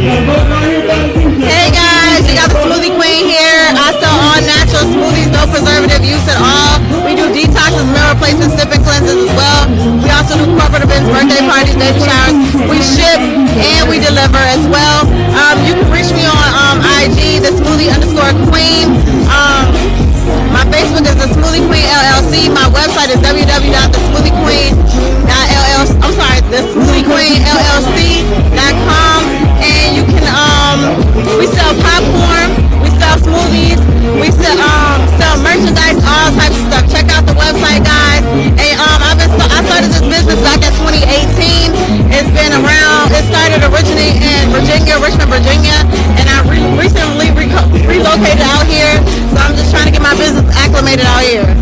Hey guys, you got the Smoothie Queen here. I sell all natural smoothies, no preservative use at all. We do detoxes, meal replacements, sipping cleanses as well. We also do corporate events, birthday parties, baby showers. We ship and we deliver as well. Um, you can reach me on um, IG, the Smoothie underscore Queen. Um, my Facebook is the Smoothie Queen LLC. My website is www.thesmoothiequeen.llc. business back in 2018. It's been around. It started originally in Virginia, Richmond, Virginia, and I re- recently reco- relocated out here. So I'm just trying to get my business acclimated out here.